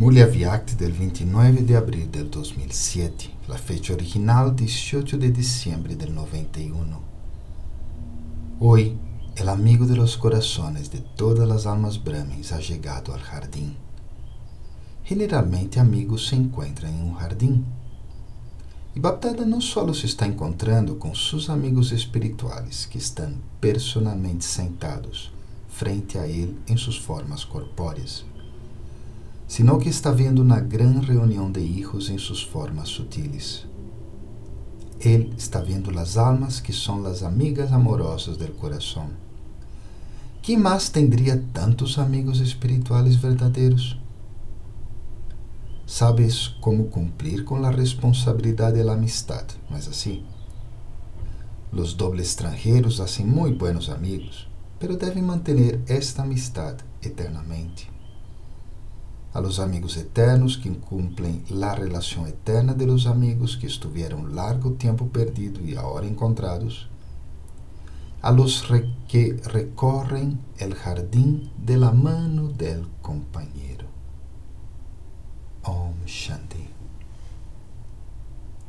Mulher del 29 de abril del 2007, la fecha original 18 de diciembre del 91. Hoy, el amigo de los corazones de todas las almas brahmins ha llegado al jardín. Generalmente amigos se encontram em um jardim. E Baptada não só se está encontrando com seus amigos espirituais que estão personalmente sentados frente a ele em suas formas corpóreas sino que está vendo uma grande reunião de hijos em suas formas sutiles. Ele está vendo as almas que são as amigas amorosas do coração. Quem mais teria tantos amigos espirituais verdadeiros? Sabes como cumprir com a responsabilidade da amistade, é assim? Os dobles estrangeiros fazem muito buenos amigos, pero devem manter esta amistade eternamente a los amigos eternos que cumplen la relación eterna de los amigos que estuvieron largo tiempo perdidos y ahora encontrados, a los re que recorren el jardín de la mano del compañero. Om Shanti.